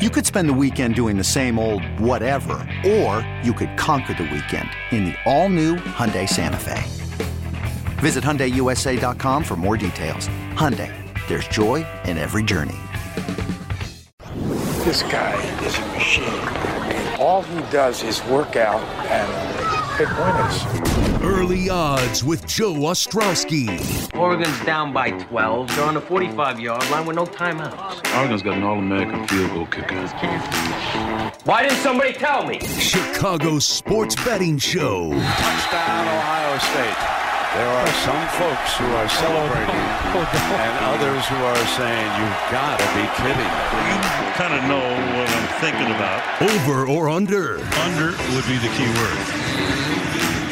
You could spend the weekend doing the same old whatever, or you could conquer the weekend in the all-new Hyundai Santa Fe. Visit HyundaiUSA.com for more details. Hyundai, there's joy in every journey. This guy is a machine. All he does is work out and pick winners. Early odds with Joe Ostrowski. Oregon's down by 12. They're on the 45 yard line with no timeouts. Oregon's got an All American field goal kicker. Why didn't somebody tell me? Chicago sports betting show. Touchdown, Ohio State. There are some folks who are celebrating oh, and others who are saying, you've got to be kidding. You kind of know what I'm thinking about. Over or under? Under would be the key word.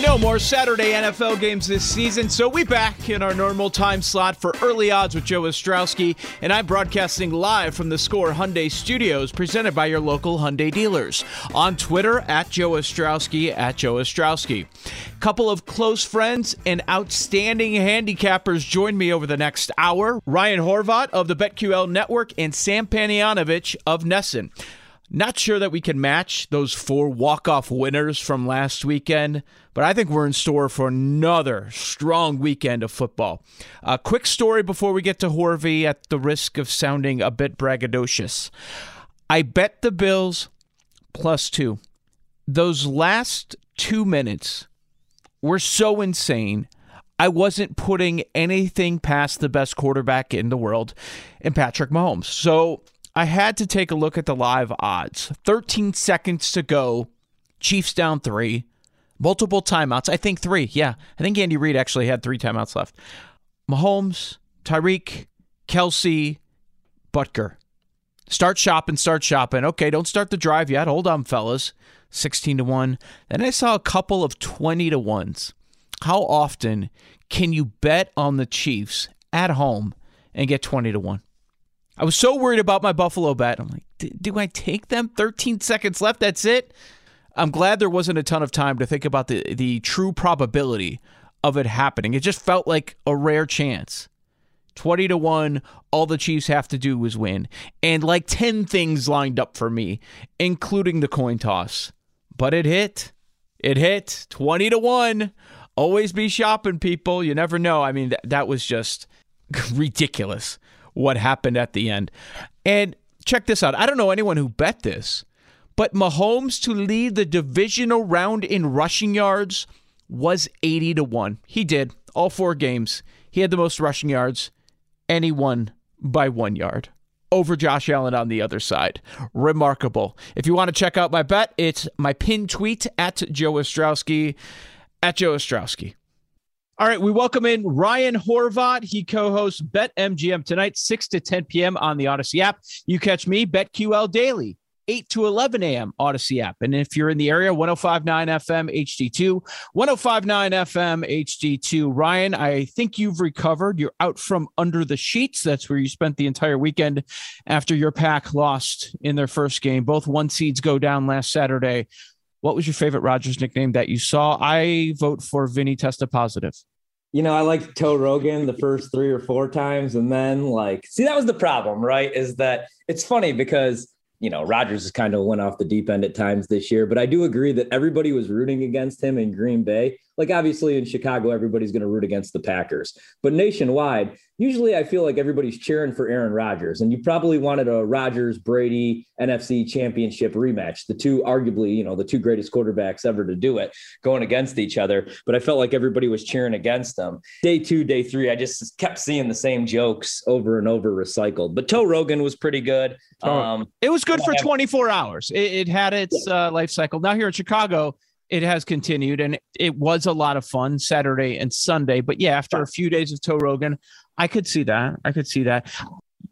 No more Saturday NFL games this season, so we back in our normal time slot for early odds with Joe Ostrowski, and I'm broadcasting live from the Score Hyundai Studios, presented by your local Hyundai dealers. On Twitter at Joe Ostrowski at Joe Ostrowski. Couple of close friends and outstanding handicappers join me over the next hour. Ryan Horvat of the BetQL Network and Sam Panayotovich of NESN. Not sure that we can match those four walk-off winners from last weekend, but I think we're in store for another strong weekend of football. A quick story before we get to Horvey at the risk of sounding a bit braggadocious. I bet the Bills plus two. Those last two minutes were so insane. I wasn't putting anything past the best quarterback in the world in Patrick Mahomes. So I had to take a look at the live odds. 13 seconds to go. Chiefs down three. Multiple timeouts. I think three. Yeah. I think Andy Reid actually had three timeouts left. Mahomes, Tyreek, Kelce, Butker. Start shopping, start shopping. Okay, don't start the drive yet. Hold on, fellas. 16 to 1. Then I saw a couple of 20 to 1s. How often can you bet on the Chiefs at home and get 20 to 1? I was so worried about my Buffalo bet. I'm like, do I take them? 13 seconds left. That's it. I'm glad there wasn't a ton of time to think about the the true probability of it happening. It just felt like a rare chance. 20 to 1, all the Chiefs have to do is win. And like 10 things lined up for me, including the coin toss. But it hit. It hit 20 to 1. Always be shopping, people. You never know. I mean, that was just ridiculous what happened at the end. And check this out. I don't know anyone who bet this, but Mahomes to lead the divisional round in rushing yards was 80 to 1. He did all four games. He had the most rushing yards and he won by 1 yard over Josh Allen on the other side. Remarkable. If you want to check out my bet, it's my pinned tweet at Joe Ostrowski at Joe Ostrowski. All right, we welcome in Ryan Horvat. He co-hosts Bet MGM tonight, 6 to 10 p.m. on the Audacy app. You catch me, BetQL Daily, 8 to 11 a.m. Audacy app. And if you're in the area, 1059 FM HD2, 1059 FM HD2. Ryan, I think you've recovered. You're out from under the sheets. That's where you spent the entire weekend after your pack lost in their first game. Both one seeds go down last Saturday. What was your favorite Rodgers nickname that you saw? I vote for Vinny tested positive. You know, I liked Toe Rogan the first three or four times. And then, like, see, that was the problem, right? Is that it's funny because, you know, Rodgers has kind of went off the deep end at times this year, but I do agree that everybody was rooting against him in Green Bay. Like obviously in Chicago, everybody's going to root against the Packers, but nationwide, usually I feel like everybody's cheering for Aaron Rodgers, and you probably wanted a Rodgers Brady NFC Championship rematch, the two arguably, you know, the two greatest quarterbacks ever to do it, going against each other. But I felt like everybody was cheering against them. Day two, day three, I just kept seeing the same jokes over and over recycled. But Toe Rogan was pretty good. Um, it was good for 24 hours. It, it had its uh, life cycle. Now here in Chicago it has continued and it was a lot of fun Saturday and Sunday. But yeah, after a few days of Toe Rogan, I could see that. I could see that.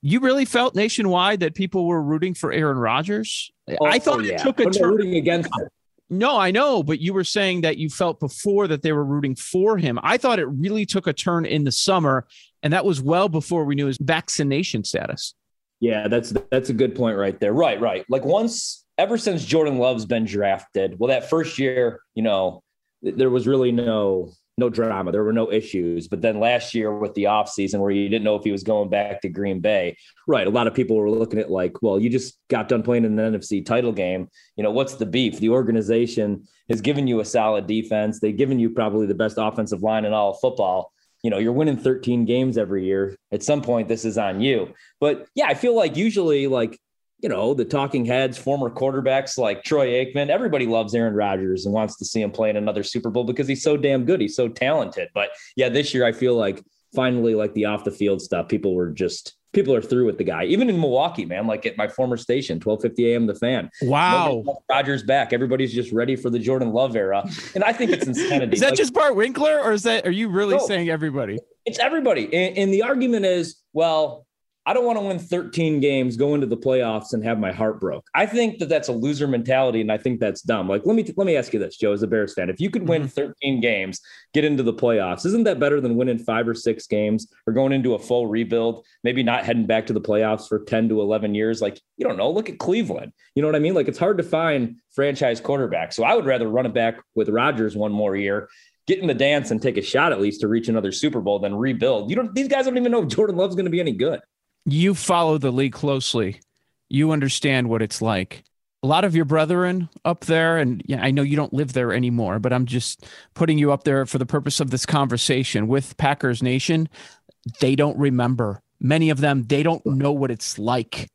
You really felt nationwide that people were rooting for Aaron Rodgers? Oh, I thought yeah. it took a turn. rooting against him. No, I know, but you were saying that you felt before that they were rooting for him. I thought it really took a turn in the summer, and that was well before we knew his vaccination status. Yeah, that's that's a good point right there. Right, right. Like once ever since Jordan Love's been drafted, well, that first year, you know, there was really no no drama. There were no issues. But then last year with the offseason where you didn't know if he was going back to Green Bay, right? A lot of people were looking at like, well, you just got done playing in an NFC title game. You know, what's the beef? The organization has given you a solid defense. They've given you probably the best offensive line in all of football. You know, you're winning 13 games every year. At some point, this is on you. But yeah, I feel like usually like you know, the talking heads, former quarterbacks like Troy Aikman, everybody loves Aaron Rodgers and wants to see him play in another Super Bowl because he's so damn good. He's so talented. But yeah, this year I feel like finally, like the off the field stuff, people were just people are through with the guy. Even in Milwaukee, man, like at my former station, 1250 AM the fan. Wow. Rodgers back. Everybody's just ready for the Jordan Love era. And I think it's insanity. is that like, just Bart Winkler or is that are you really No. saying everybody? it's everybody. And, and the argument is, well, I don't want to win 13 games, go into the playoffs, and have my heart broke. I think that that's a loser mentality, and I think that's dumb. Like, let me let me ask you this, Joe, as a Bears fan, if you could win mm-hmm. 13 games, get into the playoffs, isn't that better than winning five or six games or going into a full rebuild, maybe not heading back to the playoffs for 10 to 11 years? Like, you don't know. Look at Cleveland. You know what I mean? Like, it's hard to find franchise quarterbacks. So I would rather run it back with Rodgers one more year get in the dance and take a shot at least to reach another Super Bowl than rebuild. You don't these guys don't even know if Jordan Love's going to be any good. You follow the league closely. You understand what it's like. A lot of your brethren up there, and I know you don't live there anymore, but I'm just putting you up there for the purpose of this conversation with Packers Nation. They don't remember. Many of them, they don't know what it's like.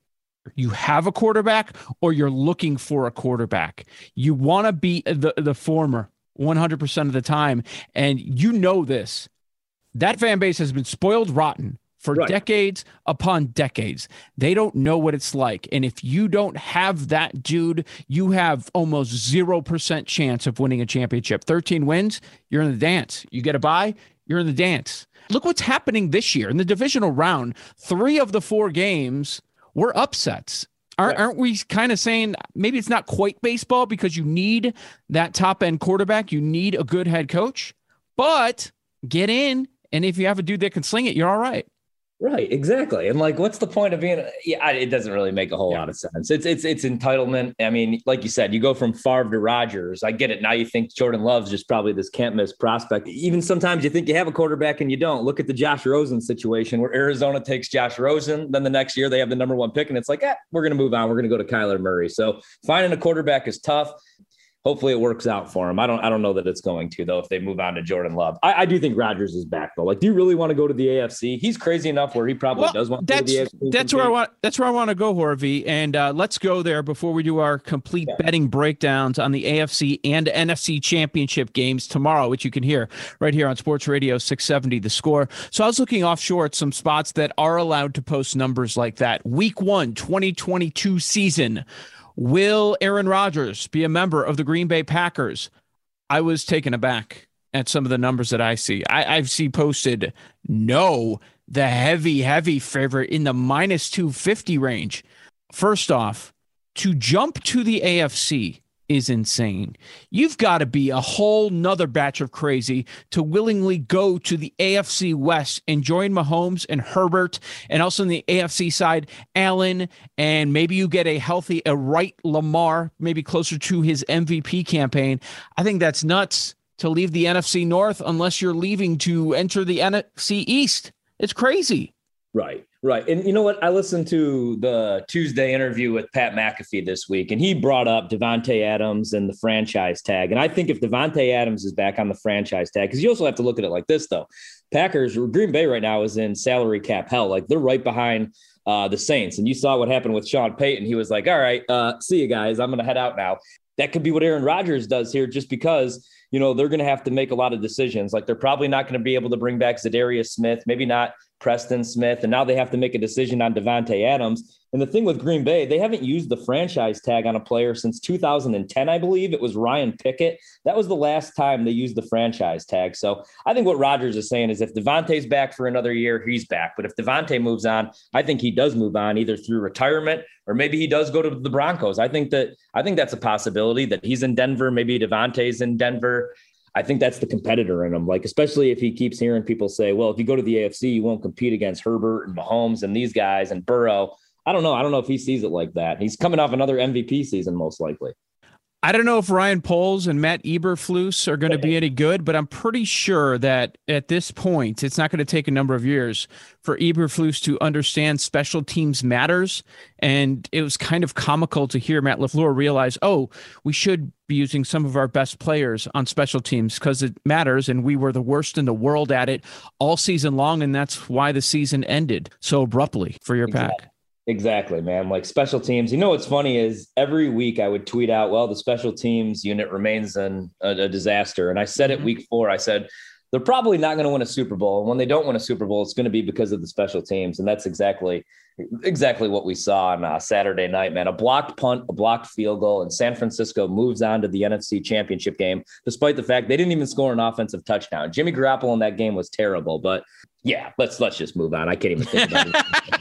You have a quarterback or you're looking for a quarterback. You want to be the, the former 100% of the time. And you know this. That fan base has been spoiled rotten for Right. decades upon decades. They don't know what it's like. And if you don't have that dude, you have almost 0% chance of winning a championship. 13 wins, you're in the dance. You get a bye, you're in the dance. Look what's happening this year in the divisional round. Three of the four games were upsets. Aren't, aren't we kind of saying maybe it's not quite baseball because you need that top end quarterback? You need a good head coach, but get in. And if you have a dude that can sling it, you're all right. Right, exactly. And like, what's the point of being? Yeah, it doesn't really make a whole lot of sense. It's it's it's entitlement. I mean, like you said, you go from Favre to Rodgers. I get it. Now you think Jordan Love's just probably this can't miss prospect. Even sometimes you think you have a quarterback and you don't. Look at the Josh Rosen situation where Arizona takes Josh Rosen, then the next year they have the number one pick, and it's like, eh, we're going to move on. We're going to go to Kyler Murray. So finding a quarterback is tough. Hopefully it works out for him. I don't I don't know that it's going to though if they move on to Jordan Love. I, I do think Rodgers is back though. Like, do you really want to go to the AFC? He's crazy enough where he probably Well, does want to that's go to the AFC. that's where I want that's where I want to go, Horvey, and uh, let's go there before we do our complete betting breakdowns on the AFC and NFC championship games tomorrow, which you can hear right here on Sports Radio 670 The Score. So I was looking offshore at some spots that are allowed to post numbers like that. Week one, 2022 season. Will Aaron Rodgers be a member of the Green Bay Packers? I was taken aback at some of the numbers that I see. I, I see posted no, the heavy, heavy favorite in the minus 250 range. First off, to jump to the AFC is insane. You've got to be a whole nother batch of crazy to willingly go to the AFC West and join Mahomes and Herbert, and also on the AFC side, Allen, and maybe you get a healthy, a right Lamar, maybe closer to his MVP campaign. I think that's nuts to leave the NFC North unless you're leaving to enter the NFC East. It's crazy. Right, right. And you know what? I listened to the Tuesday interview with Pat McAfee this week, and he brought up Davante Adams and the franchise tag. And I think if Davante Adams is back on the franchise tag, because you also have to look at it like this, though. Packers, Green Bay right now is in salary cap hell. Like they're right behind uh, the Saints. And you saw what happened with Sean Payton. He was like, all right, uh, see you guys. I'm going to head out now. That could be what Aaron Rodgers does here just because, you know, they're going to have to make a lot of decisions. Like they're probably not going to be able to bring back Za'Darius Smith, maybe not Preston Smith, and now they have to make a decision on Davante Adams. And the thing with Green Bay, they haven't used the franchise tag on a player since 2010, I believe. It was Ryan Pickett. That was the last time they used the franchise tag. So I think what Rodgers is saying is if Davante's back for another year, he's back. But if Davante moves on, I think he does move on either through retirement or maybe he does go to the Broncos. I think that I think that's a possibility that he's in Denver. Maybe Davante's in Denver. I think that's the competitor in him. Like, especially if he keeps hearing people say, well, if you go to the AFC, you won't compete against Herbert and Mahomes and these guys and Burrow. I don't know. I don't know if he sees it like that. He's coming off another MVP season, most likely. I don't know if Ryan Poles and Matt Eberflus are going to be any good, but I'm pretty sure that at this point, it's not going to take a number of years for Eberflus to understand special teams matters. And it was kind of comical to hear Matt LaFleur realize, oh, we should be using some of our best players on special teams because it matters. And we were the worst in the world at it all season long. And that's why the season ended so abruptly for your exactly. pack. Exactly, man. Like special teams. You know what's funny is every week I would tweet out, "Well, the special teams unit remains an, a, a disaster." And I said it mm-hmm. week four. I said they're probably not going to win a Super Bowl, and when they don't win a Super Bowl, it's going to be because of the special teams. And that's exactly exactly what we saw on uh, Saturday night, man. A blocked punt, a blocked field goal, and San Francisco moves on to the NFC Championship game, despite the fact they didn't even score an offensive touchdown. Jimmy Garoppolo in that game was terrible, but yeah, let's let's just move on. I can't even think about it.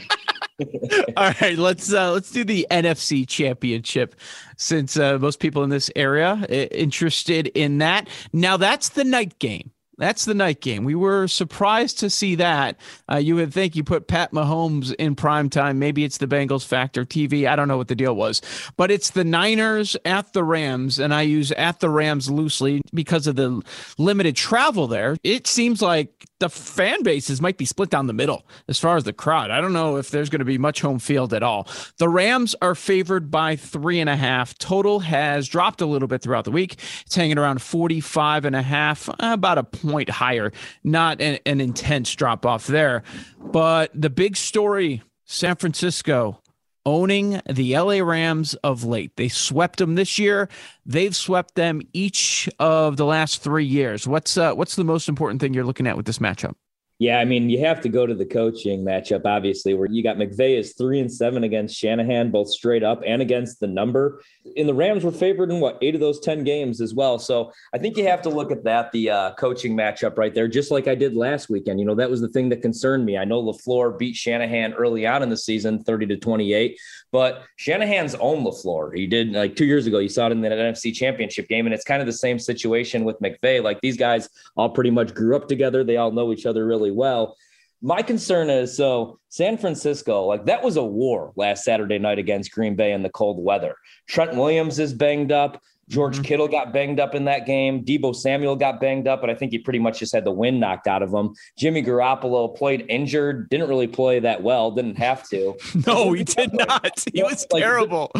All right, let's uh, let's do the NFC Championship since uh, most people in this area uh, interested in that. Now that's the night game. That's the night game. We were surprised to see that. Uh, you would think you put Pat Mahomes in prime time. Maybe it's the Bengals factor TV. I don't know what the deal was, but it's the Niners at the Rams, and I use at the Rams loosely because of the limited travel there. It seems like the fan bases might be split down the middle as far as the crowd. I don't know if there's going to be much home field at all. The Rams are favored by three and a half. Total has dropped a little bit throughout the week. It's hanging around 45 and a half, about a point higher. Not an, an intense drop off there. But the big story San Francisco owning the LA Rams of late. They swept them this year. They've swept them each of the last three years. What's uh, what's the most important thing you're looking at with this matchup? Yeah, I mean, you have to go to the coaching matchup, obviously, where you got McVay is three and seven against Shanahan, both straight up and against the number. And the Rams were favored in what eight of those 10 games as well. So I think you have to look at that, the uh, coaching matchup right there, just like I did last weekend. You know, that was the thing that concerned me. I know LaFleur beat Shanahan early on in the season, 30 to 28, but Shanahan's own LaFleur. He did like two years ago, you saw it in the NFC championship game. And it's kind of the same situation with McVay. Like these guys all pretty much grew up together, they all know each other really really well. My concern is so San Francisco, like that was a war last Saturday night against Green Bay in the cold weather. Trent Williams is banged up. George mm-hmm. Kittle got banged up in that game. Deebo Samuel got banged up, but I think he pretty much just had the wind knocked out of him. Jimmy Garoppolo played injured, didn't really play that well, didn't have to. no, he did not. He was like, terrible.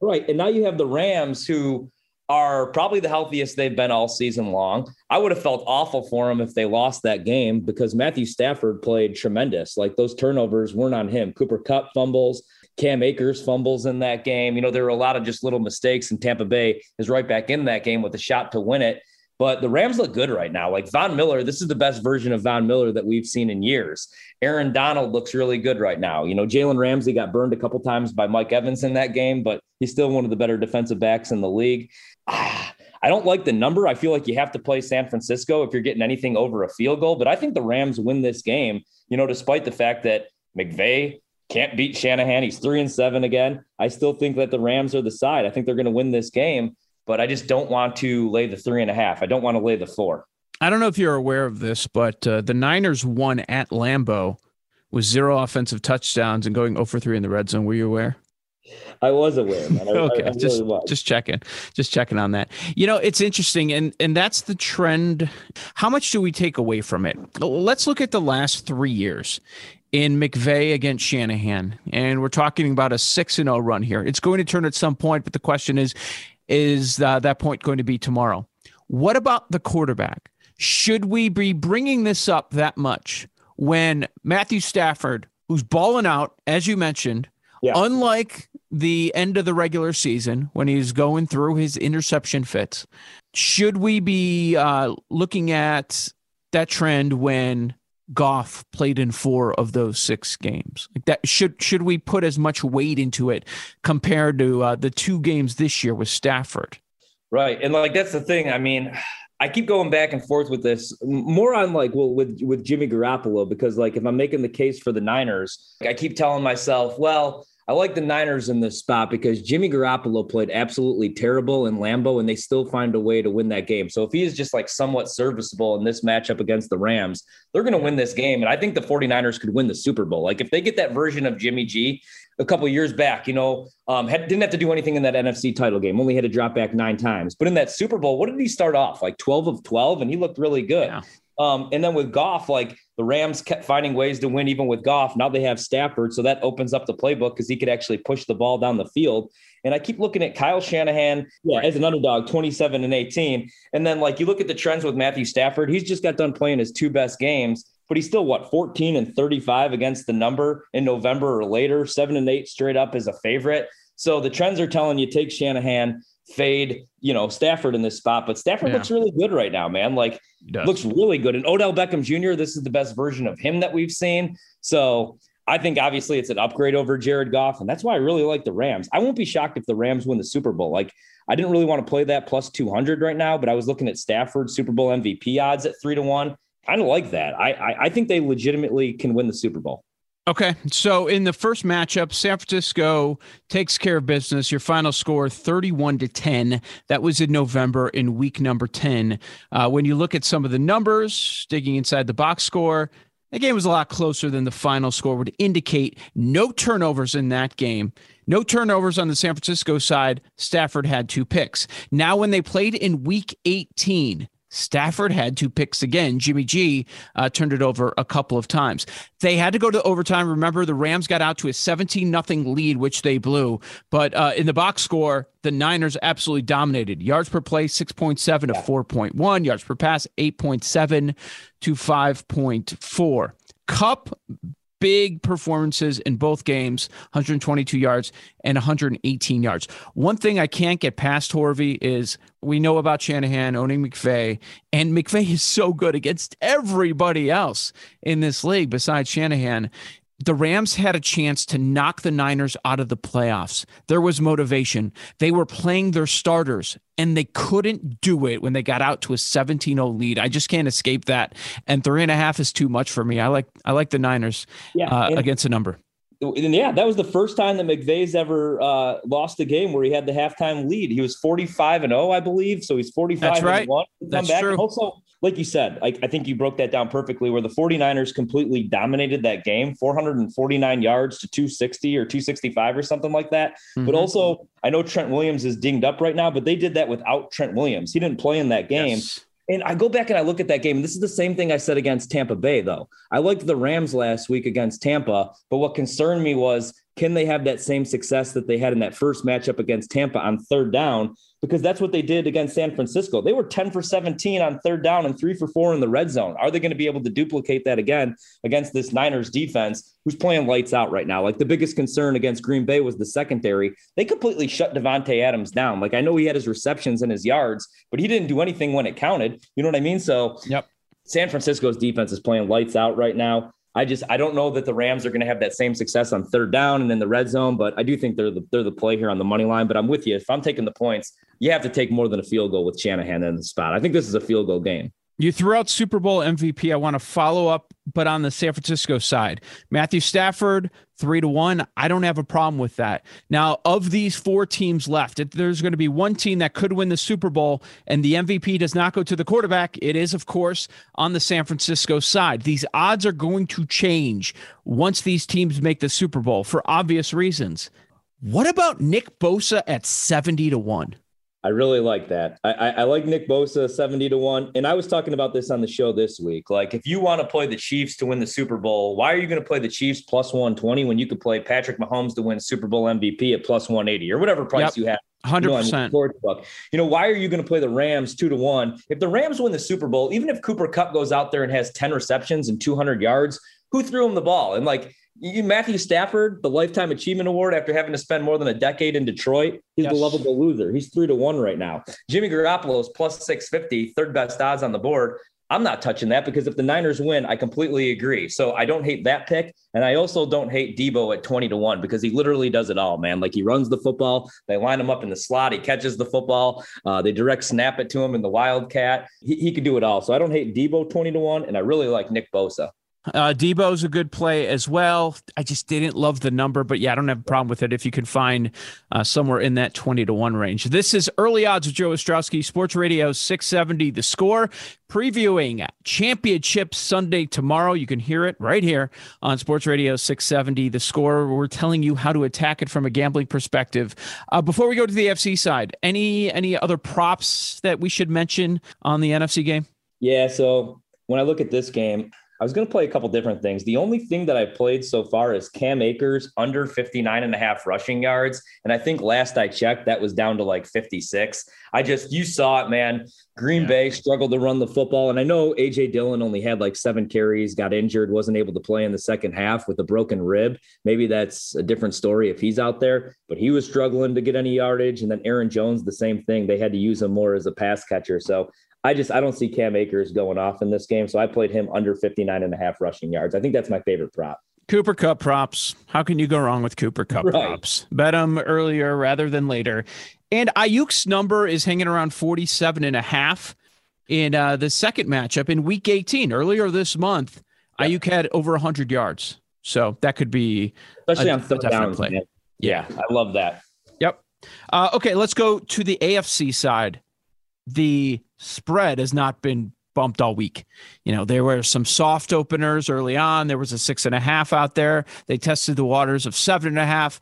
Right. And now you have the Rams who are probably the healthiest they've been all season long. I would have felt awful for them if they lost that game because Matthew Stafford played tremendous. Like those turnovers weren't on him. Cooper Kupp fumbles, Cam Akers fumbles in that game. You know, there were a lot of just little mistakes, and Tampa Bay is right back in that game with a shot to win it. But the Rams look good right now. Like Von Miller, this is the best version of Von Miller that we've seen in years. Aaron Donald looks really good right now. You know, Jalen Ramsey got burned a couple times by Mike Evans in that game, but he's still one of the better defensive backs in the league. Ah, I don't like the number. I feel like you have to play San Francisco if you're getting anything over a field goal. But I think the Rams win this game, you know, despite the fact that McVay can't beat Shanahan. He's three and seven again. I still think that the Rams are the side. I think they're going to win this game but I just don't want to lay the three and a half. I don't want to lay the four. I don't know if you're aware of this, but uh, the Niners won at Lambeau with zero offensive touchdowns and going over 3 in the red zone. Were you aware? I was aware. Man. I, okay, I, I just really just checking, just checking on that. You know, it's interesting, and and that's the trend. How much do we take away from it? Let's look at the last three years. in McVay against Shanahan, and we're talking about a six and zero run here. It's going to turn at some point, but the question is, is uh, that point going to be tomorrow? What about the quarterback? Should we be bringing this up that much when Matthew Stafford, who's balling out, as you mentioned, yeah. unlike the end of the regular season when he's going through his interception fits, should we be uh, looking at that trend when Goff played in four of those six games. Like that should should we put as much weight into it compared to uh, the two games this year with Stafford? Right, and like that's the thing. I mean, I keep going back and forth with this more on like well with with Jimmy Garoppolo because like if I'm making the case for the Niners, I keep telling myself, well, I like the Niners in this spot because Jimmy Garoppolo played absolutely terrible in Lambeau and they still find a way to win that game. So if he is just like somewhat serviceable in this matchup against the Rams, they're going to win this game. And I think the 49ers could win the Super Bowl. Like if they get that version of Jimmy G a couple years back, you know, um, had, didn't have to do anything in that NFC title game, only had to drop back nine times. But in that Super Bowl, what did he start off? Like 12 of 12, and he looked really good. Yeah. Um, and then with Goff, like the Rams kept finding ways to win even with Goff. Now they have Stafford, so that opens up the playbook because he could actually push the ball down the field. And I keep looking at Kyle Shanahan yeah, as an underdog, 27 and 18. And then like you look at the trends with Matthew Stafford, he's just got done playing his two best games, but he's still what 14 and 35 against the number in November or later, seven and eight straight up as a favorite. So the trends are telling you take Shanahan fade, you know, Stafford in this spot, but Stafford yeah. looks really good right now, man. Like looks really good. And Odell Beckham Jr., this is the best version of him that we've seen. So I think obviously it's an upgrade over Jared Goff, and that's why I really like the Rams. I won't be shocked if the Rams win the Super Bowl. Like I didn't really want to play that plus 200 right now, but I was looking at Stafford Super Bowl MVP odds at three to one. Kind of like that. I, I I think they legitimately can win the Super Bowl. Okay. So in the first matchup, San Francisco takes care of business. Your final score 31 to 10. That was in November in week number 10. Uh, when you look at some of the numbers, digging inside the box score, the game was a lot closer than the final score would indicate. No turnovers in that game. No turnovers on the San Francisco side. Stafford had two picks. Now, when they played in week 18, Stafford had two picks again. Jimmy G uh, turned it over a couple of times. They had to go to overtime. Remember, the Rams got out to a 17 nothing lead, which they blew. But uh, in the box score, the Niners absolutely dominated. Yards per play, 6.7 to 4.1. Yards per pass, 8.7 to 5.4. Kupp big performances in both games 122 yards and 118 yards. One thing I can't get past Horvey is we know about Shanahan owning McVay, and McVay is so good against everybody else in this league besides Shanahan the Rams had a chance to knock the Niners out of the playoffs. There was motivation. They were playing their starters and they couldn't do it when they got out to a 17-0 lead. I just can't escape that. And three and a half is too much for me. I like I like the Niners yeah, uh, against a number. And yeah, that was the first time that McVay's ever uh, lost a game where he had the halftime lead. He was 45 and 0, I believe. So he's 45 That's right. and 1. That's back. true. Also, like you said, I, I think you broke that down perfectly where the 49ers completely dominated that game 449 yards to 260 or 265 or something like that. Mm-hmm. But also, I know Trent Williams is dinged up right now, but they did that without Trent Williams. He didn't play in that game. Yes. And I go back and I look at that game. This is the same thing I said against Tampa Bay, though. I liked the Rams last week against Tampa, but what concerned me was can they have that same success that they had in that first matchup against Tampa on third down? Because that's what they did against San Francisco. They were 10 for 17 on third down and three for four in the red zone. Are they going to be able to duplicate that again against this Niners defense who's playing lights out right now? Like the biggest concern against Green Bay was the secondary. They completely shut Davante Adams down. Like I know he had his receptions and his yards, but he didn't do anything when it counted. You know what I mean? So, yep. San Francisco's defense is playing lights out right now. I just I don't know that the Rams are going to have that same success on third down and in the red zone, but I do think they're the they're the play here on the money line. But I'm with you. If I'm taking the points, you have to take more than a field goal with Shanahan in the spot. I think this is a field goal game. You threw out Super Bowl MVP. I want to follow up, but on the San Francisco side, Matthew Stafford, three to one. I don't have a problem with that. Now, of these four teams left, there's going to be one team that could win the Super Bowl and the MVP does not go to the quarterback, it is, of course, on the San Francisco side. These odds are going to change once these teams make the Super Bowl for obvious reasons. What about Nick Bosa at 70 to 1? I really like that. I, I, I, like Nick Bosa 70 to 1. And I was talking about this on the show this week. Like, if you want to play the Chiefs to win the Super Bowl, why are you going to play the Chiefs plus 120 when you could play Patrick Mahomes to win Super Bowl MVP at plus 180 or whatever price yep. you have? Hundred you know. You know, why are you going to play the Rams two to one? If the Rams win the Super Bowl, even if Cooper Kupp goes out there and has ten receptions and two hundred yards, who threw him the ball? And like you, Matthew Stafford, the Lifetime Achievement Award after having to spend more than a decade in Detroit. He's yes. the lovable loser. He's three to one right now. Jimmy Garoppolo is plus 650, third best odds on the board. I'm not touching that because if the Niners win, I completely agree. So I don't hate that pick. And I also don't hate Deebo at 20 to 1 because he literally does it all, man. Like he runs the football, they line him up in the slot, he catches the football, uh, they direct snap it to him in the Wildcat. He, he could do it all. So I don't hate Deebo 20 to 1, and I really like Nick Bosa. Uh, Deebo's a good play as well. I just didn't love the number, but yeah, I don't have a problem with it if you can find uh, somewhere in that 20 to 1 range. This is Early Odds with Joe Ostrowski, Sports Radio 670, the score, previewing Championship Sunday tomorrow. You can hear it right here on Sports Radio 670, the score. We're telling you how to attack it from a gambling perspective. Uh, before we go to the FC side, any any other props that we should mention on the NFC game? Yeah, so when I look at this game, I was going to play a couple different things. The only thing that I've played so far is Cam Akers under 59 and a half rushing yards. And I think last I checked, that was down to like 56. I just, you saw it, man. Green yeah. Bay struggled to run the football. And I know AJ Dillon only had like seven carries, got injured, wasn't able to play in the second half with a broken rib. Maybe that's a different story if he's out there, but he was struggling to get any yardage. And then Aaron Jones, the same thing. They had to use him more as a pass catcher. So I just I don't see Cam Akers going off in this game. So I played him under 59 and a half rushing yards. I think that's my favorite prop. Cooper Kupp props. How can you go wrong with Cooper Kupp right. props? Bet them earlier rather than later. And Aiyuk's number is hanging around 47 and a half in uh, the second matchup in week 18. Earlier this month, yep. Aiyuk had over 100 yards. So that could be especially a, on third downs. Play. Man. Yeah, I love that. Yep. Uh, okay, let's go to the AFC side. The spread has not been bumped all week. You know, there were some soft openers early on. There was a six and a half out there. They tested the waters of seven and a half,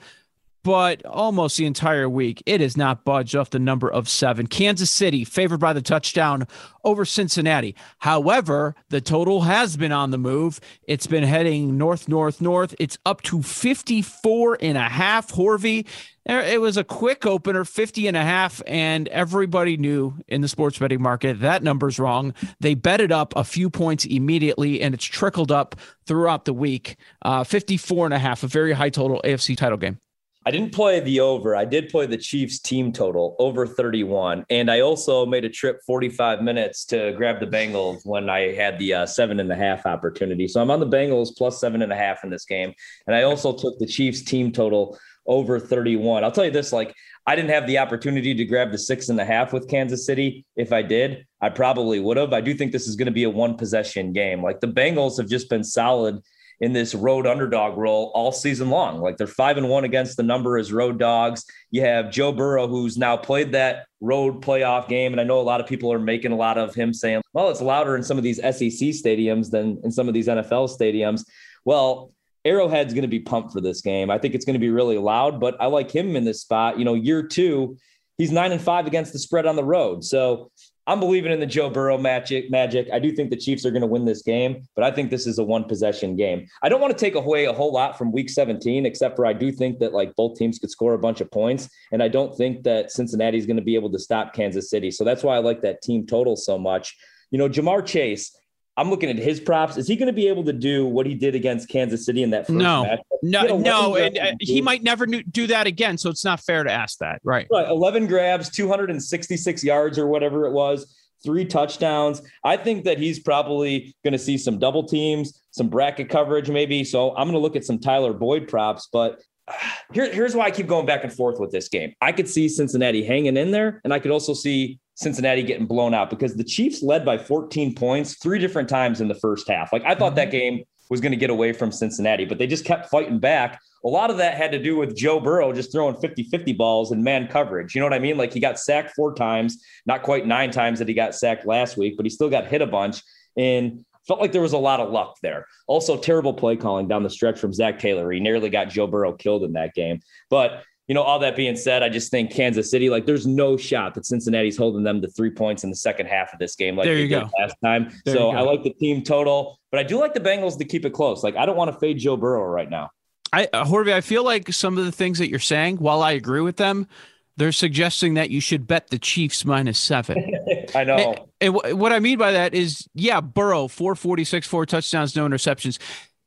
but almost the entire week, it has not budged off the number of seven. Kansas City favored by the touchdown over Cincinnati. However, the total has been on the move. It's been heading north, north, north. It's up to 54 and a half. Horvey, it was a quick opener, 50 and a half, and everybody knew in the sports betting market that number's wrong. They bet it up a few points immediately, and it's trickled up throughout the week. Uh, 54 and a half, a very high total AFC title game. I didn't play the over. I did play the Chiefs team total over 31. And I also made a trip 45 minutes to grab the Bengals when I had the uh, seven and a half opportunity. So I'm on the Bengals plus seven and a half in this game. And I also took the Chiefs team total over 31. I'll tell you this like, I didn't have the opportunity to grab the six and a half with Kansas City. If I did, I probably would have. I do think this is going to be a one possession game. Like the Bengals have just been solid in this road underdog role all season long. Like they're five and one against the number as road dogs. You have Joe Burrow, who's now played that road playoff game. And I know a lot of people are making a lot of him saying, well, it's louder in some of these SEC stadiums than in some of these NFL stadiums. Well, Arrowhead's going to be pumped for this game. I think it's going to be really loud, but I like him in this spot. You know, year two, he's nine and five against the spread on the road. So I'm believing in the Joe Burrow magic. Magic. I do think the Chiefs are going to win this game, but I think this is a one possession game. I don't want to take away a whole lot from Week 17, except for I do think that like both teams could score a bunch of points, and I don't think that Cincinnati is going to be able to stop Kansas City. So that's why I like that team total so much. You know, Ja'Marr Chase. I'm looking at his props. Is he going to be able to do what he did against Kansas City in that first no, match? No, no, and uh, he might never do that again. So it's not fair to ask that, right? Right. 11 grabs, 266 yards or whatever it was three touchdowns. I think that he's probably going to see some double teams, some bracket coverage, maybe. So I'm going to look at some Tyler Boyd props. But here, here's why I keep going back and forth with this game. I could see Cincinnati hanging in there, and I could also see Cincinnati getting blown out because the Chiefs led by 14 points three different times in the first half. Like I thought that mm-hmm. game was going to get away from Cincinnati, but they just kept fighting back. A lot of that had to do with Joe Burrow just throwing 50 50 balls and man coverage. You know what I mean? Like he got sacked four times, not quite nine times that he got sacked last week, but he still got hit a bunch. And felt like there was a lot of luck there. Also, terrible play calling down the stretch from Zac Taylor. He nearly got Joe Burrow killed in that game. But you know, all that being said, I just think Kansas City, like, there's no shot that Cincinnati's holding them to three points in the second half of this game, like there you they go. last time. There so. I like the team total, but I do like the Bengals to keep it close. Like, I don't want to fade Joe Burrow right now. I uh, Horvey, I feel like some of the things that you're saying, while I agree with them, they're suggesting that you should bet the Chiefs minus seven. I know. And, and wh- what I mean by that is, yeah, Burrow, 446, four touchdowns, no interceptions.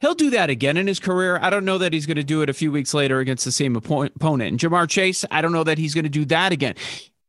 He'll do that again in his career. I don't know that he's going to do it a few weeks later against the same opponent. And Ja'Marr Chase, I don't know that he's going to do that again.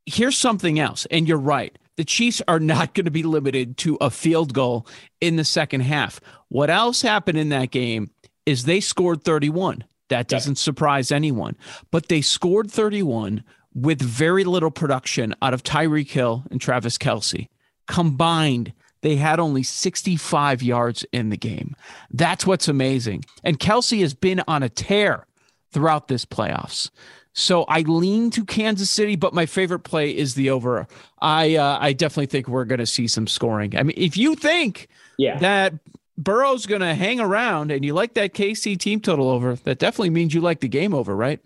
Here's something else, and you're right. The Chiefs are not going to be limited to a field goal in the second half. What else happened in that game is they scored 31. That doesn't surprise anyone, but they scored 31 with very little production out of Tyreek Hill and Travis Kelce. Combined, they had only 65 yards in the game. That's what's amazing. And Kelce has been on a tear throughout this playoffs. So I lean to Kansas City, but my favorite play is the over. I uh, I definitely think we're going to see some scoring. I mean, if you think yeah. that Burrow's going to hang around and you like that KC team total over, that definitely means you like the game over, right?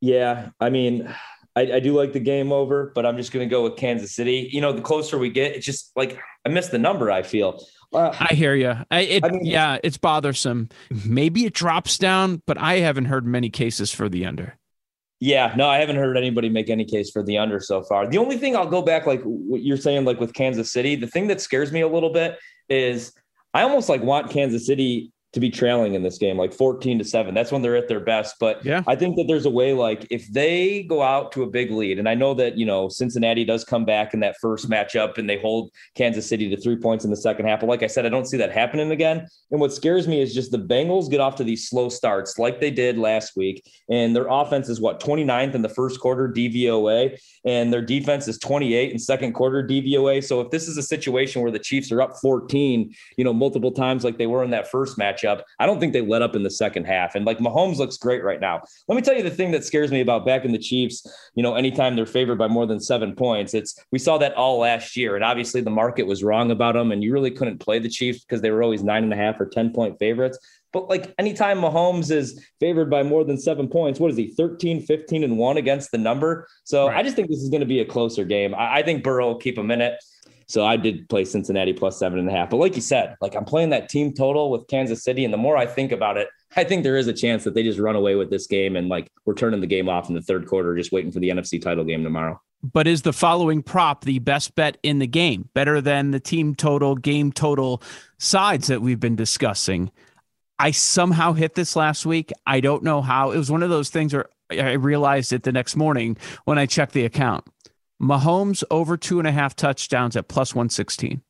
Yeah, I mean, I, I do like the game over, but I'm just going to go with Kansas City. You know, the closer we get, it's just like I miss the number. I feel. Uh, I hear you. I, it, I mean- yeah, it's bothersome. Maybe it drops down, but I haven't heard many cases for the under. Yeah, no, I haven't heard anybody make any case for the under so far. The only thing I'll go back, like what you're saying, like with Kansas City, the thing that scares me a little bit is I almost like want Kansas City to be trailing in this game, like 14 to 7. That's when they're at their best. But Yeah. I think that there's a way, like, if they go out to a big lead, and I know that, you know, Cincinnati does come back in that first matchup and they hold Kansas City to three points in the second half. But like I said, I don't see that happening again. And what scares me is just the Bengals get off to these slow starts like they did last week. And their offense is what, 29th in the first quarter DVOA, and their defense is 28 in second quarter DVOA. So if this is a situation where the Chiefs are up 14, you know, multiple times like they were in that first matchup, I don't think they let up in the second half. And like Mahomes looks great right now. Let me tell you the thing that scares me about backing the Chiefs, you know, anytime they're favored by more than seven points, it's we saw that all last year. And obviously the market was wrong about them, and you really couldn't play the Chiefs because they were always nine and a half or 10 point favorites. But like anytime Mahomes is favored by more than seven points, what is he, 13, 15, and one against the number? So I just think this is going to be a closer game. I, I think Burrow will keep him in it. So I did play Cincinnati plus seven and a half. But like you said, like I'm playing that team total with Kansas City. And the more I think about it, I think there is a chance that they just run away with this game and like we're turning the game off in the third quarter, just waiting for the NFC title game tomorrow. But is the following prop the best bet in the game? Better than the team total, game total sides that we've been discussing? I somehow hit this last week. I don't know how. It was one of those things where I realized it the next morning when I checked the account. Mahomes over two and a half touchdowns at plus 116.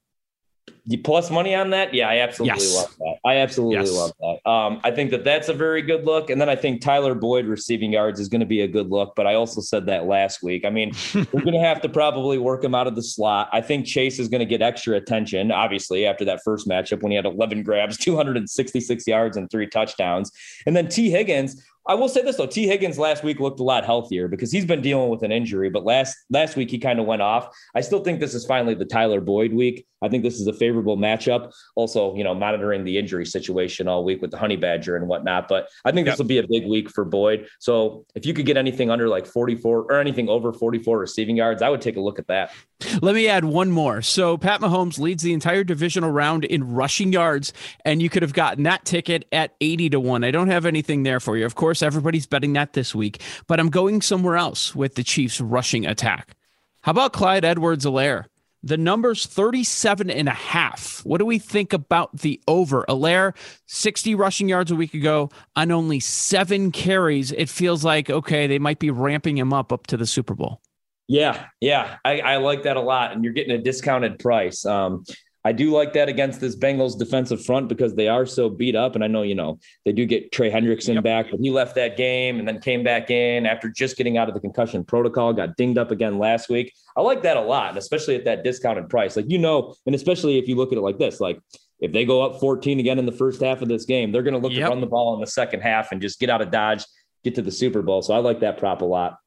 You plus money on that? Yeah, I absolutely Yes. love that. I absolutely Yes. love that. Um, I think that that's a very good look. And then I think Tyler Boyd receiving yards is going to be a good look. But I also said that last week. I mean, we're going to have to probably work him out of the slot. I think Chase is going to get extra attention, obviously, after that first matchup when he had 11 grabs, 266 yards, and three touchdowns. And then Tee Higgins, I will say this though, Tee Higgins last week looked a lot healthier because he's been dealing with an injury, but last last week he kind of went off. I still think this is finally the Tyler Boyd week. I think this is a favorable matchup. Also, you know, monitoring the injury situation all week with the honey badger and whatnot. But I think this will be a big week for Boyd. So if you could get anything under like 44 or anything over 44 receiving yards, I would take a look at that. Let me add one more. So Pat Mahomes leads the entire divisional round in rushing yards, and you could have gotten that ticket at 80 to 1. I don't have anything there for you. Of course, everybody's betting that this week, but I'm going somewhere else with the Chiefs rushing attack. How about Clyde Edwards-Helaire? The number's 37 and a half. What do we think about the over? Helaire, 60 rushing yards a week ago on only seven carries. It feels like, okay, they might be ramping him up up to the Super Bowl. Yeah, yeah, I, I like that a lot, and you're getting a discounted price. Um, I do like that against this Bengals defensive front because they are so beat up, and I know you know they do get Trey Hendrickson back, but he left that game and then came back in after just getting out of the concussion protocol. Got dinged up again last week. I like that a lot, especially at that discounted price, like you know, and especially if you look at it like this, like. If they go up 14 again in the first half of this game, they're going to look Yep. to run the ball in the second half and just get out of Dodge, get to the Super Bowl. So I like that prop a lot.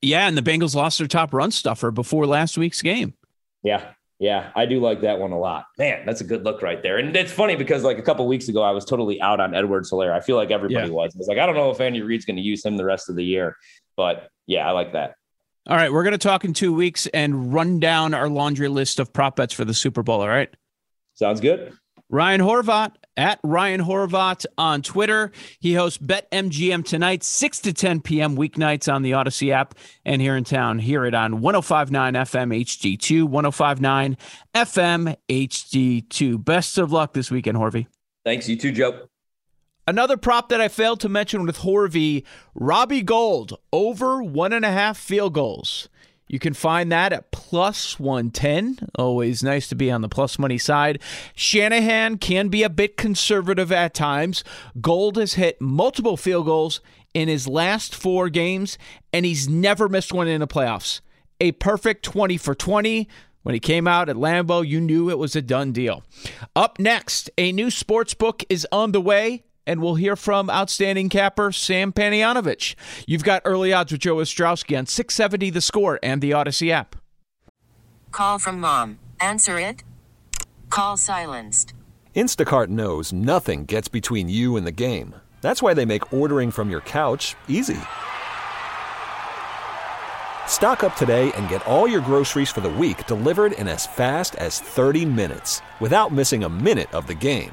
Yeah, and the Bengals lost their top run stuffer before last week's game. Yeah. Yeah, I do like that one a lot. Man, that's a good look right there. And it's funny because like a couple weeks ago, I was totally out on Edwards-Helaire. I feel like everybody yeah. was. I was like, I don't know if Andy Reid's going to use him the rest of the year, but yeah, I like that. All right, we're going to talk in two weeks and run down our laundry list of prop bets for the Super Bowl. All right. Sounds good. Ryan Horvat at Ryan Horvat on Twitter. He hosts Bet MGM tonight, 6 to 10 p.m. weeknights on the Audacy app and here in town. Hear it on 1059 FM HD2, 1059 FM HD2. Best of luck this weekend, Horvey. Thanks. You too, Joe. Another prop that I failed to mention with Horvey, Robbie Gould over one and a half field goals. You can find that at plus 110. Always nice to be on the plus money side. Shanahan can be a bit conservative at times. Gould has hit multiple field goals in his last four games, and he's never missed one in the playoffs. A perfect 20 for 20. When he came out at Lambeau, you knew it was a done deal. Up next, a new sports book is on the way and we'll hear from outstanding capper Sam Panayotovich. You've got early odds with Joe Ostrowski on 670 The Score and the Audacy app. Call from mom. Answer it. Call silenced. Instacart knows nothing gets between you and the game. That's why they make ordering from your couch easy. Stock up today and get all your groceries for the week delivered in as fast as 30 minutes without missing a minute of the game.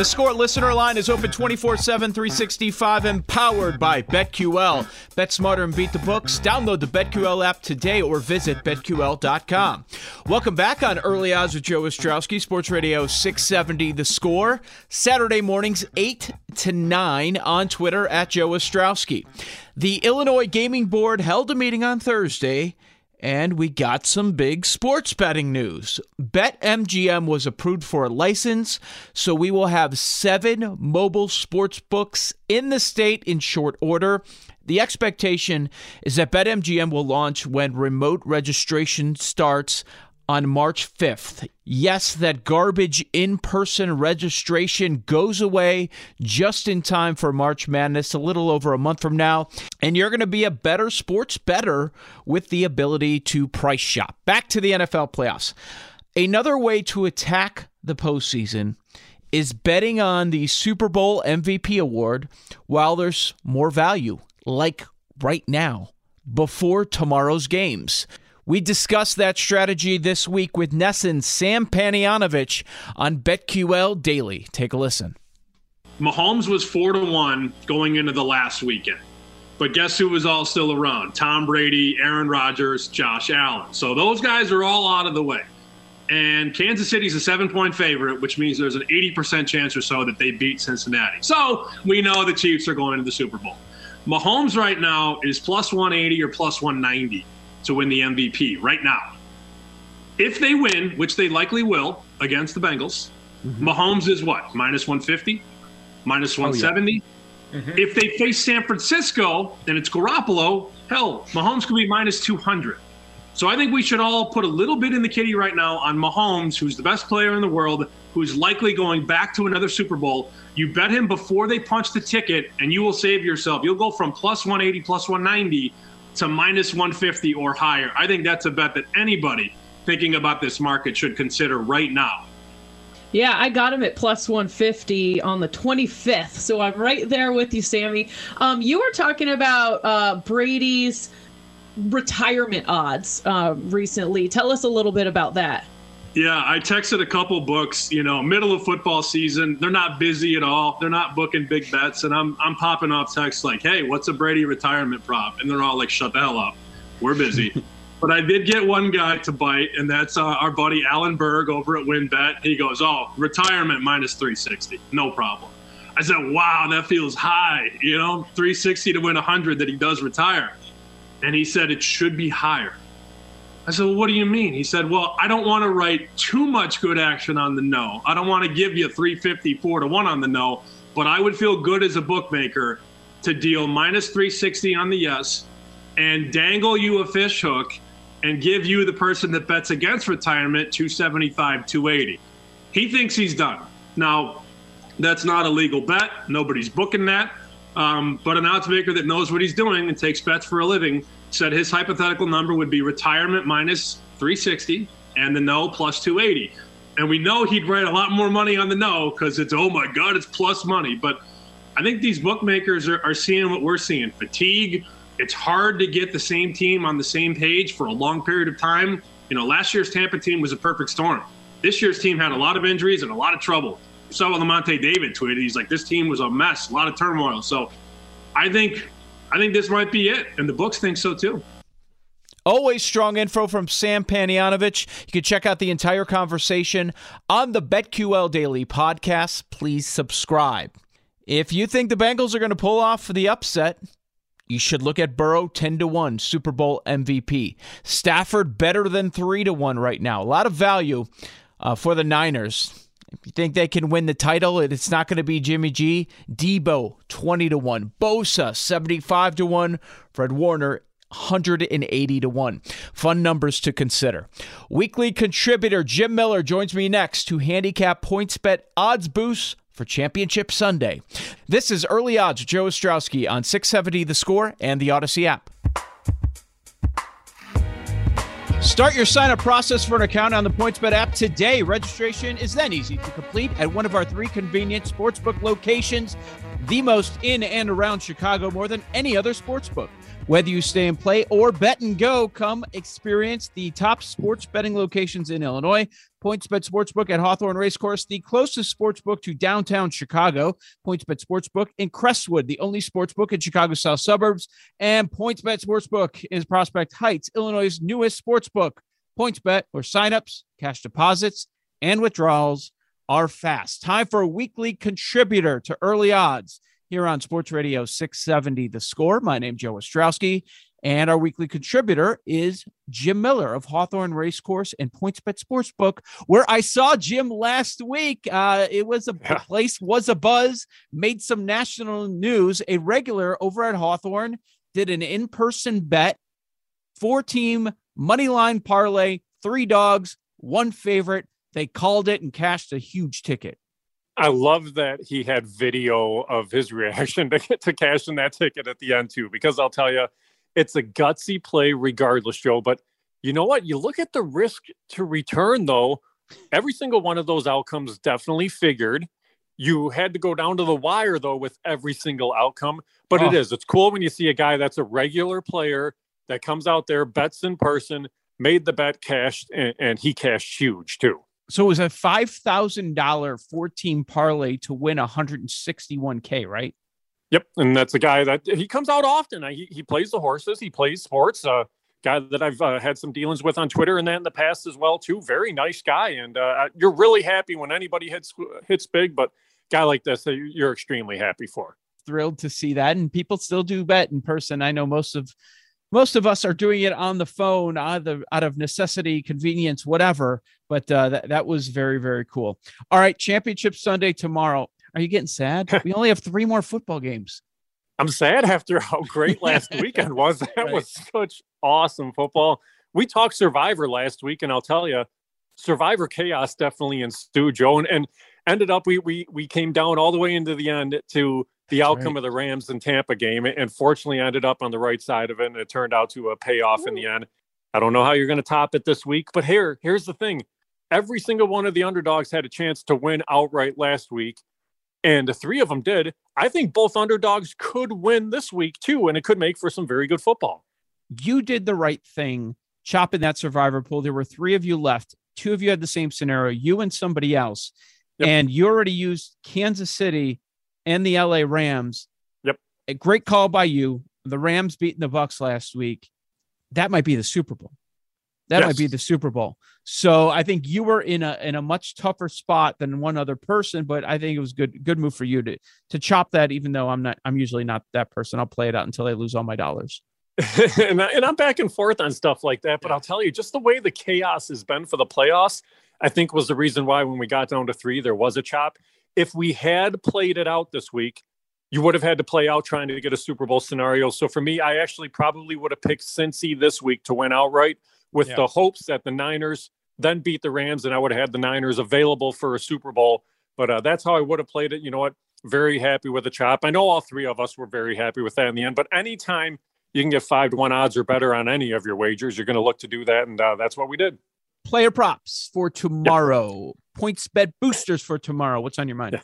The Score listener line is open 24 7, 365 and powered by BetQL. Bet smarter and beat the books. Download the BetQL app today or visit BetQL.com. Welcome back on Early Odds with Joe Ostrowski, Sports Radio 670 The Score. Saturday mornings, 8 to 9 on Twitter at Joe Ostrowski. The Illinois Gaming Board held a meeting on Thursday and we got some big sports betting news. BetMGM was approved for a license, so we will have seven mobile sports books in the state in short order. The expectation is that BetMGM will launch when remote registration starts on March 5th. Yes, that garbage in person registration goes away just in time for March Madness, a little over a month from now. And you're going to be a better sports better with the ability to price shop. Back to the NFL playoffs. Another way to attack the postseason is betting on the Super Bowl MVP award while there's more value, like right now, before tomorrow's games. We discussed that strategy this week with NESN Sam Panayotovich on BetQL Daily. Take a listen. Mahomes was four to one going into the last weekend. But guess who was all still around? Tom Brady, Aaron Rodgers, Josh Allen. So those guys are all out of the way. And Kansas City's a seven point favorite, which means there's an 80% chance or so that they beat Cincinnati. So we know the Chiefs are going to the Super Bowl. Mahomes right now is plus 180 or plus 190 to win the MVP right now. If they win, which they likely will against the Bengals, mm-hmm. Mahomes is what? Minus 150? Minus 170? Oh, yeah. Mm-hmm. If they face San Francisco and it's Garoppolo, hell, Mahomes could be minus 200. So I think we should all put a little bit in the kitty right now on Mahomes, who's the best player in the world, who's likely going back to another Super Bowl. You bet him before they punch the ticket, and you will save yourself. You'll go from plus 180, plus 190 to minus 150 or higher. I think that's a bet that anybody thinking about this market should consider right now. Yeah, I got him at plus 150 on the 25th. So I'm right there with you, Sammy. Um, you were talking about uh, Brady's retirement odds uh, recently. Tell us a little bit about that. Yeah, I texted a couple books, you know, middle of football season. They're not busy at all. They're not booking big bets. And I'm, I'm popping off texts like, hey, what's a Brady retirement prop? And they're all like, shut the hell up. We're busy. but I did get one guy to bite, and that's uh, our buddy Alan Berg over at WynnBET. He goes, oh, retirement minus 360. No problem. I said, wow, that feels high. You know, 360 to win 100 that he does retire. And he said it should be higher. I said, well, what do you mean? He said, well, I don't want to write too much good action on the no. I don't want to give you 354 to 1 on the no, but I would feel good as a bookmaker to deal minus 360 on the yes and dangle you a fish hook and give you the person that bets against retirement 275 280 he thinks he's done now that's not a legal bet nobody's booking that um, but an odds maker that knows what he's doing and takes bets for a living said his hypothetical number would be retirement minus 360 and the no plus 280. And we know he'd write a lot more money on the no because it's, oh my God, it's plus money. But I think these bookmakers are, are seeing what we're seeing fatigue. It's hard to get the same team on the same page for a long period of time. You know, last year's Tampa team was a perfect storm. This year's team had a lot of injuries and a lot of trouble You saw what Lavonte David tweeted. He's like, this team was a mess, a lot of turmoil. So I think I think this might be it. And the books think so too. Always strong info from Sam Panayotovich. You can check out the entire conversation on the BetQL Daily podcast. Please subscribe. If you think the Bengals are going to pull off the upset, you should look at Burrow 10 to 1 Super Bowl MVP. Stafford better than 3 to 1 right now. A lot of value uh, for the Niners. If you think they can win the title, it's not going to be Jimmy G. Deebo, 20 to 1. Bosa, 75 to 1. Fred Warner, 180 to 1. Fun numbers to consider. Weekly contributor Jim Miller joins me next to handicap PointsBet odds boost for Championship Sunday. This is Early Odds Joe Ostrowski on 670 The Score and the Audacy app. Start your sign up process for an account on the PointsBet app today. Registration is then easy to complete at one of our three convenient sportsbook locations, the most in and around Chicago more than any other sportsbook. Whether you stay and play or bet and go, come experience the top sports betting locations in Illinois. PointsBet Sportsbook at Hawthorne Racecourse, the closest sportsbook to downtown Chicago. PointsBet Sportsbook in Crestwood, the only sportsbook in Chicago's south suburbs. And PointsBet Sportsbook is Prospect Heights, Illinois' newest sportsbook. PointsBet, where signups, cash deposits, and withdrawals are fast. Time for a weekly contributor to early odds here on Sports Radio 670 The Score. My name is Joe Ostrowski, and our weekly contributor is Jim Miller of Hawthorne Racecourse and PointsBet Sportsbook, where I saw Jim last week. Uh, it was a yeah. place was a buzz, made some national news. A regular over at Hawthorne did an in-person bet, four-team money line parlay, three dogs, one favorite. They called it and cashed a huge ticket. I love that he had video of his reaction to get to cashing that ticket at the end too, because I'll tell you, it's a gutsy play regardless, Joe. But you know what? You look at the risk to return though. Every single one of those outcomes definitely figured. You had to go down to the wire though with every single outcome, but oh. it is. It's cool when you see a guy that's a regular player that comes out there, bets in person, made the bet, cashed, and, and he cashed huge too. So it was a five thousand dollar fourteen parlay to win 161k, right? Yep, and that's a guy that he comes out often. He, he plays the horses, he plays sports. Uh, guy that I've uh, had some dealings with on Twitter and that in the past as well too. Very nice guy, and uh, you're really happy when anybody hits hits big. But guy like this, you're extremely happy for. Thrilled to see that, and people still do bet in person. I know most of most of us are doing it on the phone out of, out of necessity, convenience, whatever. But uh, that that was very very cool. All right, Championship Sunday tomorrow. Are you getting sad? we only have three more football games. I'm sad after how great last weekend was. That right. was such awesome football. We talked Survivor last week, and I'll tell you, Survivor chaos definitely ensued, Joe, and, and ended up we we we came down all the way into the end to the outcome right. of the Rams and Tampa game, and fortunately ended up on the right side of it, and it turned out to a payoff Ooh. in the end. I don't know how you're going to top it this week, but here here's the thing: every single one of the underdogs had a chance to win outright last week and the three of them did. I think both underdogs could win this week too, and it could make for some very good football. You did the right thing chopping that survivor pool. There were three of you left. Two of you had the same scenario, you and somebody else. Yep. And you already used Kansas City and the LA Rams. Yep. A great call by you. The Rams beating the Bucs last week. That might be the Super Bowl. That yes. might be the Super Bowl. So I think you were in a in a much tougher spot than one other person, but I think it was good good move for you to to chop that. Even though I'm not, I'm usually not that person. I'll play it out until I lose all my dollars. and, I, and I'm back and forth on stuff like that. But I'll tell you, just the way the chaos has been for the playoffs, I think was the reason why when we got down to three, there was a chop. If we had played it out this week, you would have had to play out trying to get a Super Bowl scenario. So for me, I actually probably would have picked Cincy this week to win outright with yeah. the hopes that the Niners then beat the Rams and I would have had the Niners available for a Super Bowl. But uh, that's how I would have played it. You know what? Very happy with the chop. I know all three of us were very happy with that in the end. But anytime you can get five to one odds or better on any of your wagers, you're going to look to do that. And uh, that's what we did. Player props for tomorrow, yep. PointsBet boosters for tomorrow. What's on your mind? Yeah.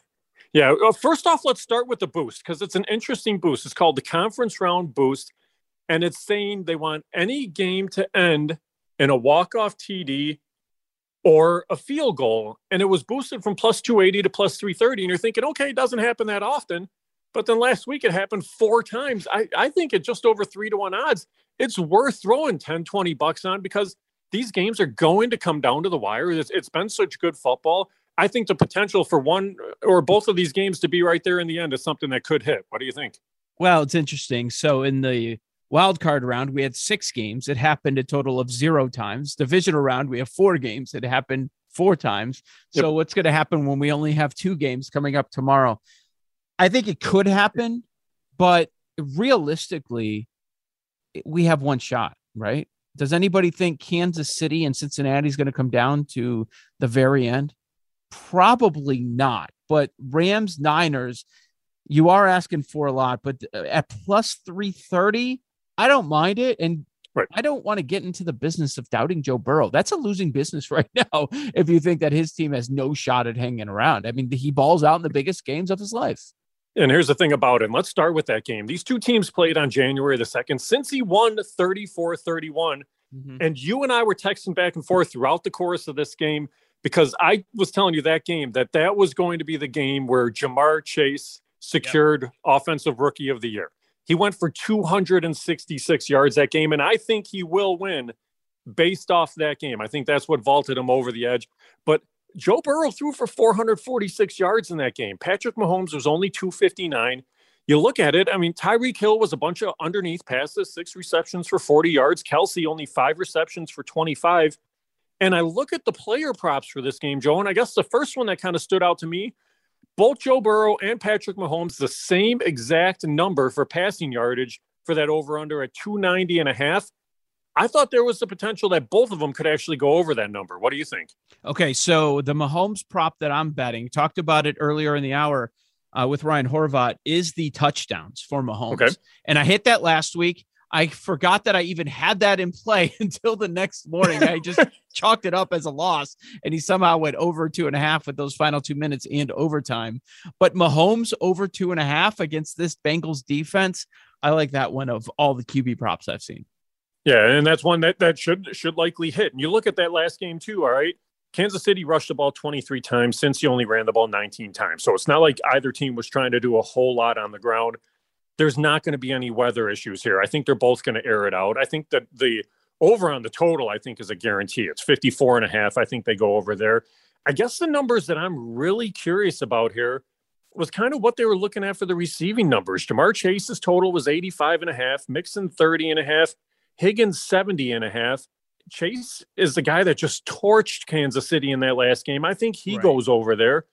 Yeah. Well, first off, let's start with the boost because it's an interesting boost. It's called the conference round boost. And it's saying they want any game to end in a walk-off TD or a field goal. And it was boosted from plus 280 to plus 330. And you're thinking, okay, it doesn't happen that often. But then last week it happened four times. I, I think at just over three to one odds, it's worth throwing 10, 20 bucks on because these games are going to come down to the wire. It's, it's been such good football. I think the potential for one or both of these games to be right there in the end is something that could hit. What do you think? Well, it's interesting. So in the Wild card round, we had six games. It happened a total of zero times. Divisional round, we have four games. It happened four times. Yep. So what's going to happen when we only have two games coming up tomorrow? I think it could happen, but realistically, we have one shot, right? Does anybody think Kansas City and Cincinnati is going to come down to the very end? Probably not. But Rams, Niners, you are asking for a lot, but at plus 330, I don't mind it. And right. I don't want to get into the business of doubting Joe Burrow. That's a losing business right now. If you think that his team has no shot at hanging around, I mean, he balls out in the biggest games of his life. And here's the thing about him. Let's start with that game. These two teams played on January the 2nd. Cincy won 34 31, mm-hmm. and you and I were texting back and forth throughout the course of this game because I was telling you that game that that was going to be the game where Ja'Marr Chase secured yep. Offensive Rookie of the Year. He went for 266 yards that game, and I think he will win based off that game. I think that's what vaulted him over the edge. But Joe Burrow threw for 446 yards in that game. Patrick Mahomes was only 259. You look at it, I mean, Tyreek Hill was a bunch of underneath passes, six receptions for 40 yards. Kelce only five receptions for 25. And I look at the player props for this game, Joe, and I guess the first one that kind of stood out to me both Joe Burrow and Patrick Mahomes the same exact number for passing yardage for that over under at 290 and a half. I thought there was the potential that both of them could actually go over that number. What do you think? Okay, so the Mahomes prop that I'm betting, talked about it earlier in the hour uh, with Ryan Horvat, is the touchdowns for Mahomes. Okay. And I hit that last week. I forgot that I even had that in play until the next morning. I just chalked it up as a loss, and he somehow went over two and a half with those final two minutes and overtime. But Mahomes over two and a half against this Bengals defense, I like that one of all the QB props I've seen. Yeah, and that's one that that should should likely hit. And you look at that last game too. All right, Kansas City rushed the ball 23 times Cincy only ran the ball 19 times. So it's not like either team was trying to do a whole lot on the ground. There's not going to be any weather issues here. I think they're both going to air it out. I think that the over on the total, I think, is a guarantee. It's 54 and a half. I think they go over there. I guess the numbers that I'm really curious about here was kind of what they were looking at for the receiving numbers. Ja'Marr Chase's total was 85 and a half, Mixon 30 and a half, Higgins 70 and a half. Chase is the guy that just torched Kansas City in that last game. I think he right. goes over there.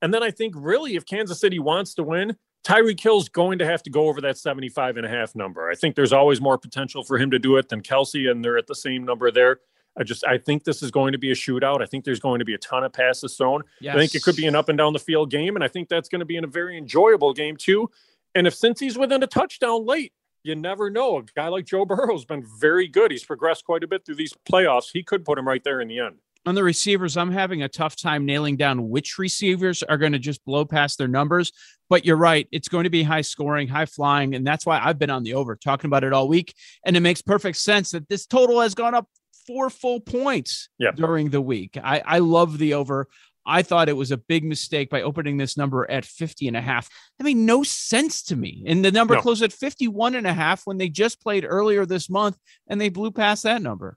And then I think really if Kansas City wants to win, Tyreek Hill's going to have to go over that 75 and a half number. I think there's always more potential for him to do it than Kelce, and they're at the same number there. I just I think this is going to be a shootout. I think there's going to be a ton of passes thrown. Yes. I think it could be an up and down the field game, and I think that's going to be in a very enjoyable game too. And if Cincy's within a touchdown late, you never know. A guy like Joe Burrow's been very good. He's progressed quite a bit through these playoffs. He could put him right there in the end. On the receivers, I'm having a tough time nailing down which receivers are going to just blow past their numbers. But you're right. It's going to be high scoring, high flying. And that's why I've been on the over talking about it all week. And it makes perfect sense that this total has gone up four full points yep. during the week. I, I love the over. I thought it was a big mistake by opening this number at 50 and a half. I mean, no sense to me. And the number no. closed at 51 and a half when they just played earlier this month and they blew past that number.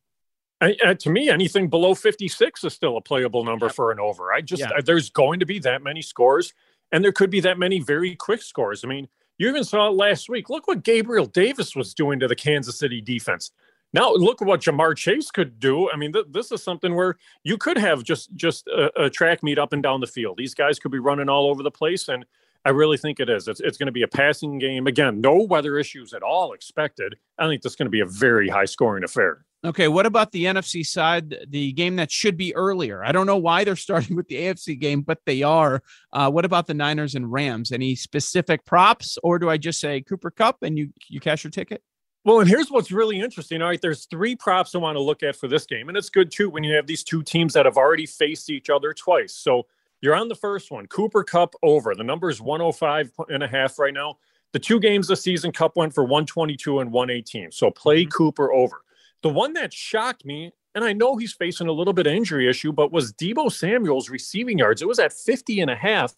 I, uh, to me, anything below 56 is still a playable number yeah. for an over. I just, yeah. I, there's going to be that many scores and there could be that many very quick scores. I mean, you even saw it last week. Look what Gabriel Davis was doing to the Kansas City defense. Now look what Ja'Marr Chase could do. I mean, th- this is something where you could have just just a, a, track meet up and down the field. These guys could be running all over the place, and I really think it is. It's, it's going to be a passing game again. No weather issues at all expected. I think this is going to be a very high scoring affair. Okay, what about the NFC side? The game that should be earlier. I don't know why they're starting with the AFC game, but they are. Uh, what about the Niners and Rams? Any specific props, or do I just say Cooper Kupp and you you cash your ticket? Well, and here's what's really interesting. All right, there's three props I want to look at for this game. And it's good too when you have these two teams that have already faced each other twice. So you're on the first one, Cooper Kupp over. The number is 105 and a half right now. The two games this season, Kupp went for 122 and 118. So play mm-hmm. Cooper over. The one that shocked me, and I know he's facing a little bit of injury issue, but was Deebo Samuel's receiving yards. It was at 50 and a half.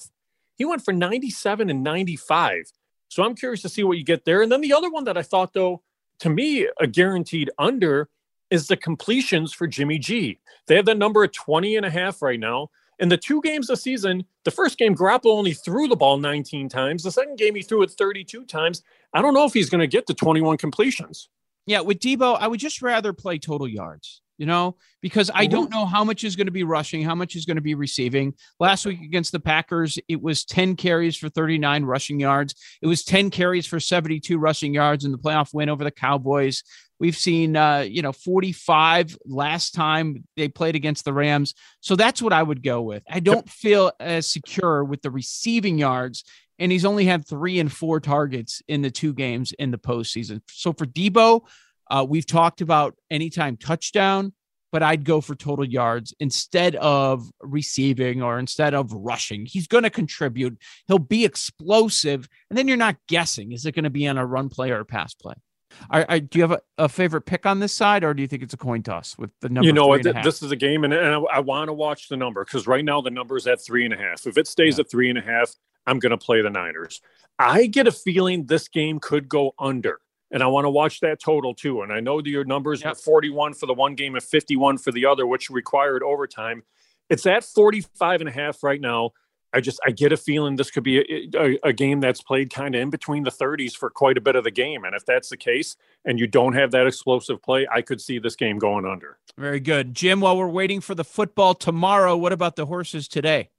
He went for 97 and 95. So I'm curious to see what you get there. And then the other one that I thought, though, to me, a guaranteed under is the completions for Jimmy G. They have that number at 20 and a half right now. In the two games this season, the first game, Garoppolo only threw the ball 19 times. The second game, he threw it 32 times. I don't know if he's going to get to 21 completions. Yeah, with Deebo, I would just rather play total yards you know, because I don't mm-hmm. know how much is going to be rushing, how much is going to be receiving. Last week against the Packers, it was 10 carries for 39 rushing yards. It was 10 carries for 72 rushing yards in the playoff win over the Cowboys. We've seen, uh, you know, 45 last time they played against the Rams. So that's what I would go with. I don't feel as secure with the receiving yards. And he's only had three and four targets in the two games in the postseason. So for Deebo, uh, we've talked about anytime touchdown, but I'd go for total yards instead of receiving or instead of rushing. He's going to contribute. He'll be explosive. And then you're not guessing is it going to be on a run play or a pass play? Are, are, do you have a, a, favorite pick on this side, or do you think it's a coin toss with the number? You know, th- this is a game, and, and I, I want to watch the number because right now the number is at three and a half. If it stays yeah. at three and a half, I'm going to play the Niners. I get a feeling this game could go under and I want to watch that total too. And I know that your numbers yep. 41 for the one game and 51 for the other, which required overtime. It's at 45 and a half right now. I just I get a feeling this could be a, a, a game that's played kind of in between the 30s for quite a bit of the game. And if that's the case, and you don't have that explosive play, I could see this game going under. Very good, Jim. While we're waiting for the football tomorrow, what about the horses today?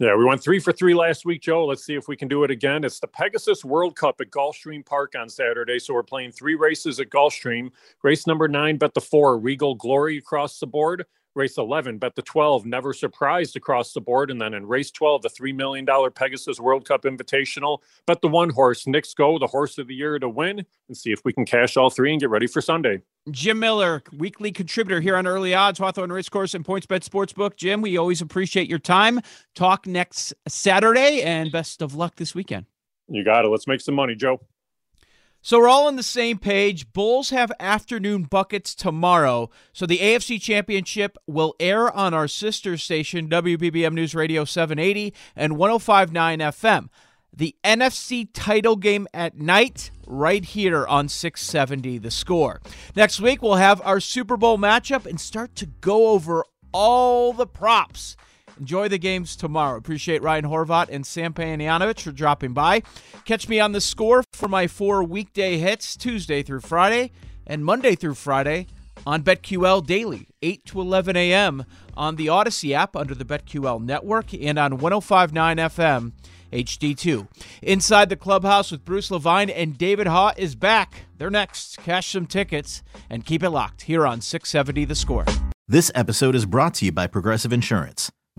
Yeah, we went three for three last week, Joe. Let's see if we can do it again. It's the Pegasus World Cup at Gulfstream Park on Saturday. So we're playing three races at Gulfstream. Race number nine, bet the four, Regal Glory across the board. Race 11, bet the 12, never surprised across the board. And then in race 12, the $3 million Pegasus World Cup Invitational, bet the one horse, Knicks Go, the horse of the year to win, and see if we can cash all three and get ready for Sunday. Jim Miller, weekly contributor here on Early Odds, Hawthorne Race Course and PointsBet Sportsbook. Jim, we always appreciate your time. Talk next Saturday, and best of luck this weekend. You got it. Let's make some money, Joe. So we're all on the same page. Bulls have afternoon buckets tomorrow. So the AFC Championship will air on our sister station, WBBM News Radio 780 and 1059 FM. The NFC title game at night, right here on 670 The Score. Next week, we'll have our Super Bowl matchup and start to go over all the props. Enjoy the games tomorrow. Appreciate Ryan Horvat and Sam Panayotovich for dropping by. Catch me on the score for my four weekday hits Tuesday through Friday and Monday through Friday on BetQL Daily, 8 to 11 a.m. on the Audacy app under the BetQL network and on 1059 FM HD2. Inside the clubhouse with Bruce Levine and David Haugh is back. They're next. Cash some tickets and keep it locked here on 670 The Score. This episode is brought to you by Progressive Insurance.